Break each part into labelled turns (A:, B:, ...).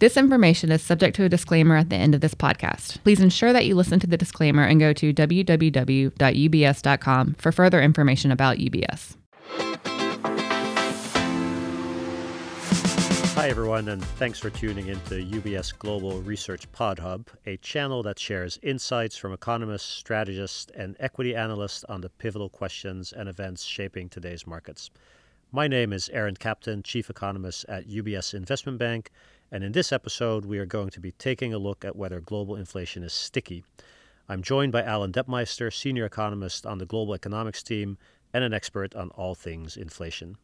A: This information is subject to a disclaimer at the end of this podcast. Please ensure that you listen to the disclaimer and go to www.ubs.com for further information about UBS.
B: Hi, everyone, and thanks for tuning in to UBS Global Research Pod Hub, a channel that shares insights from economists, strategists, and equity analysts on the pivotal questions and events shaping today's markets. My name is Arend Kapteyn, Chief Economist at UBS Investment Bank, and in this episode, we are going to be taking a look at whether global inflation is sticky. I'm joined by Alan Detmeister, Senior Economist on the Global Economics team and an expert on all things inflation.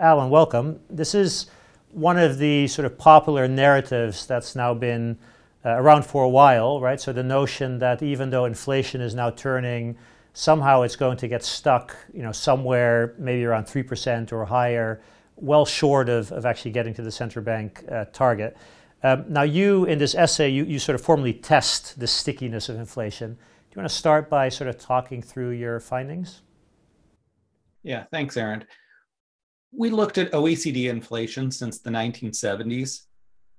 C: Alan, welcome. This is one of the sort of popular narratives that's now been uh, around for a while, right? So the notion that even though inflation is now turning, somehow it's going to get stuck, you know, somewhere maybe around 3% or higher well short of, of actually getting to the central bank uh, target. Um, now, you in this essay, you, you sort of formally test the stickiness of inflation. Do you want to start by sort of talking through your findings?
D: Yeah, thanks, Arend. We looked at OECD inflation since the 1970s,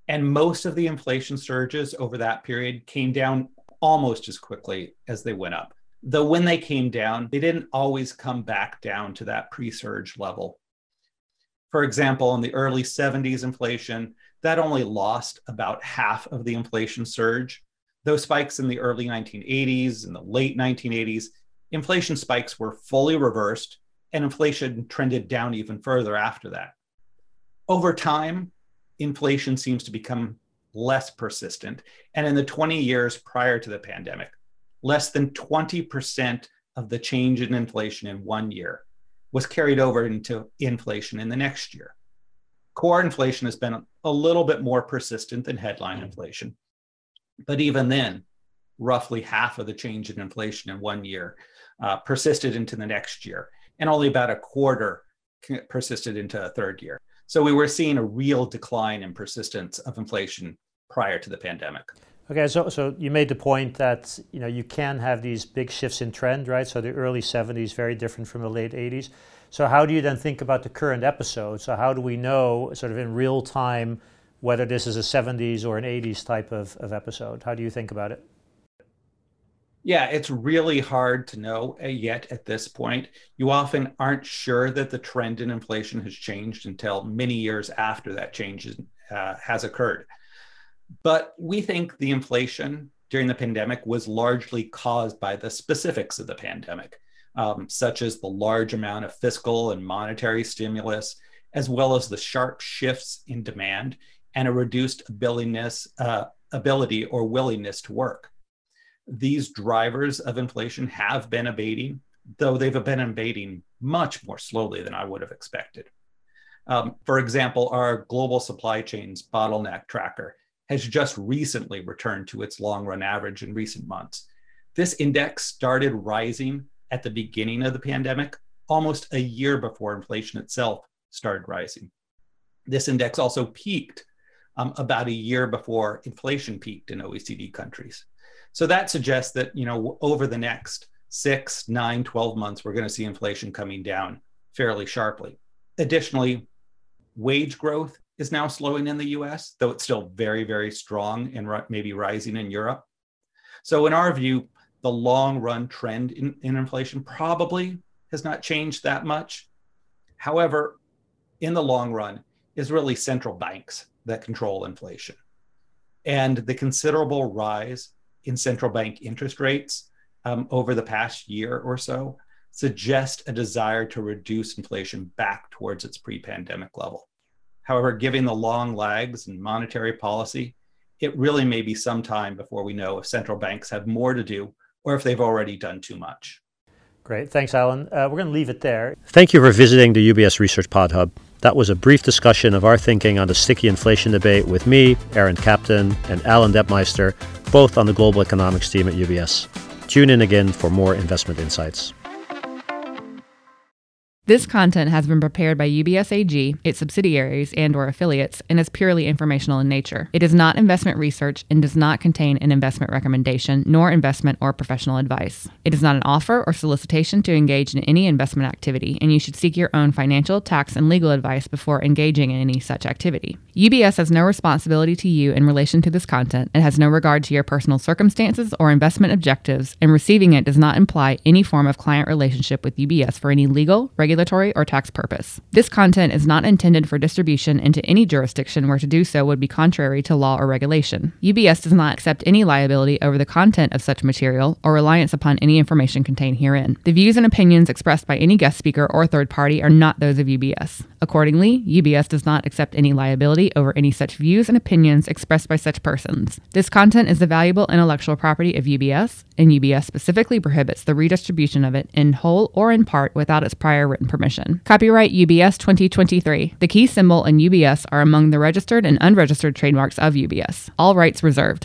D: and most of the inflation surges over that period came down almost as quickly as they went up. Though when they came down, they didn't always come back down to that pre surge level. For example, in the early 70s inflation, that only lost about half of the inflation surge. Those spikes in the early 1980s and the late 1980s, inflation spikes were fully reversed and inflation trended down even further after that. Over time, inflation seems to become less persistent. And in the 20 years prior to the pandemic, less than 20% of the change in inflation in one year was carried over into inflation in the next year. Core inflation has been a little bit more persistent than headline inflation. But even then, roughly half of the change in inflation in one year uh, persisted into the next year, and only about a quarter persisted into a third year. So we were seeing a real decline in persistence of inflation prior to the pandemic.
C: Okay, so so you made the point that you know you can have these big shifts in trend, right? So the early '70s very different from the late '80s. So how do you then think about the current episode? So how do we know, sort of in real time, whether this is a '70s or an '80s type of, of episode? How do you think about it?
D: Yeah, it's really hard to know uh, yet at this point. You often aren't sure that the trend in inflation has changed until many years after that change uh, has occurred. But we think the inflation during the pandemic was largely caused by the specifics of the pandemic, um, such as the large amount of fiscal and monetary stimulus, as well as the sharp shifts in demand and a reduced abilitiness, uh, ability or willingness to work. These drivers of inflation have been abating, though they've been abating much more slowly than I would have expected. Um, for example, our global supply chains bottleneck tracker has just recently returned to its long run average in recent months. This index started rising at the beginning of the pandemic, almost a year before inflation itself started rising. This index also peaked um, about a year before inflation peaked in OECD countries. So that suggests that, you know, over the next six, nine, 12 months, we're going to see inflation coming down fairly sharply. Additionally, wage growth is now slowing in the US, though it's still very, very strong and maybe rising in Europe. So, in our view, the long run trend in, in inflation probably has not changed that much. However, in the long run, is really central banks that control inflation. And the considerable rise in central bank interest rates um, over the past year or so suggest a desire to reduce inflation back towards its pre pandemic level. However, given the long lags in monetary policy, it really may be some time before we know if central banks have more to do or if they've already done too much.
C: Great. Thanks, Alan. Uh, we're going to leave it there.
B: Thank you for visiting the UBS Research Pod Hub. That was a brief discussion of our thinking on the sticky inflation debate with me, Arend Kapteyn, and Alan Detmeister, both on the global economics team at UBS. Tune in again for more investment insights.
A: This content has been prepared by UBS AG, its subsidiaries, and or affiliates and is purely informational in nature. It is not investment research and does not contain an investment recommendation nor investment or professional advice. It is not an offer or solicitation to engage in any investment activity, and you should seek your own financial, tax, and legal advice before engaging in any such activity. UBS has no responsibility to you in relation to this content and has no regard to your personal circumstances or investment objectives, and receiving it does not imply any form of client relationship with UBS for any legal, regulatory, regulatory, or tax purpose. This content is not intended for distribution into any jurisdiction where to do so would be contrary to law or regulation. UBS does not accept any liability over the content of such material or reliance upon any information contained herein. The views and opinions expressed by any guest speaker or third party are not those of UBS. Accordingly, UBS does not accept any liability over any such views and opinions expressed by such persons. This content is the valuable intellectual property of UBS, and UBS specifically prohibits the redistribution of it in whole or in part without its prior written permission. Copyright UBS 2023. The key symbol and UBS are among the registered and unregistered trademarks of UBS. All rights reserved.